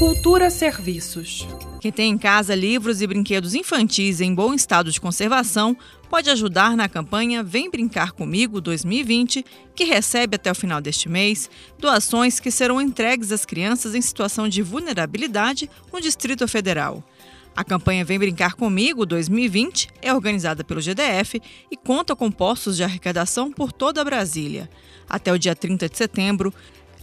Cultura Serviços. Quem tem em casa livros e brinquedos infantis em bom estado de conservação pode ajudar na campanha Vem Brincar Comigo 2020, que recebe até o final deste mês doações que serão entregues às crianças em situação de vulnerabilidade no Distrito Federal. A campanha Vem Brincar Comigo 2020 é organizada pelo GDF e conta com postos de arrecadação por toda Brasília. Até o dia 30 de setembro,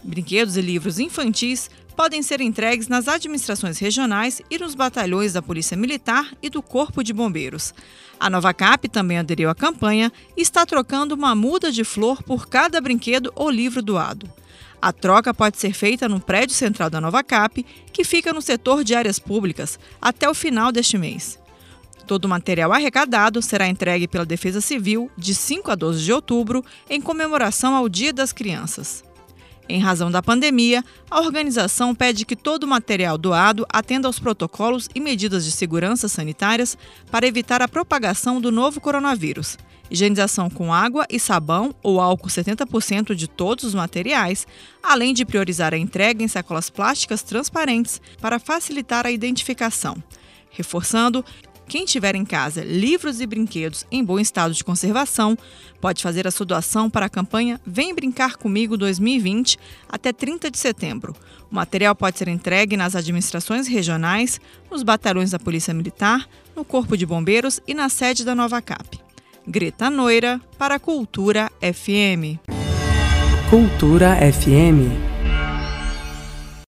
brinquedos e livros infantis podem ser entregues nas administrações regionais e nos batalhões da Polícia Militar e do Corpo de Bombeiros. A Nova Cap também aderiu à campanha e está trocando uma muda de flor por cada brinquedo ou livro doado. A troca pode ser feita no prédio central da Nova Cap, que fica no setor de áreas públicas, até o final deste mês. Todo o material arrecadado será entregue pela Defesa Civil de 5 a 12 de outubro, em comemoração ao Dia das Crianças. Em razão da pandemia, a organização pede que todo o material doado atenda aos protocolos e medidas de segurança sanitárias para evitar a propagação do novo coronavírus. Higienização com água e sabão ou álcool 70% de todos os materiais, além de priorizar a entrega em sacolas plásticas transparentes para facilitar a identificação. Reforçando, quem tiver em casa livros e brinquedos em bom estado de conservação pode fazer a sua doação para a campanha Vem Brincar Comigo 2020 até 30 de setembro. O material pode ser entregue nas administrações regionais, nos batalhões da Polícia Militar, no Corpo de Bombeiros e na sede da Nova Cap. Greta Noira, para a Cultura FM. Cultura FM.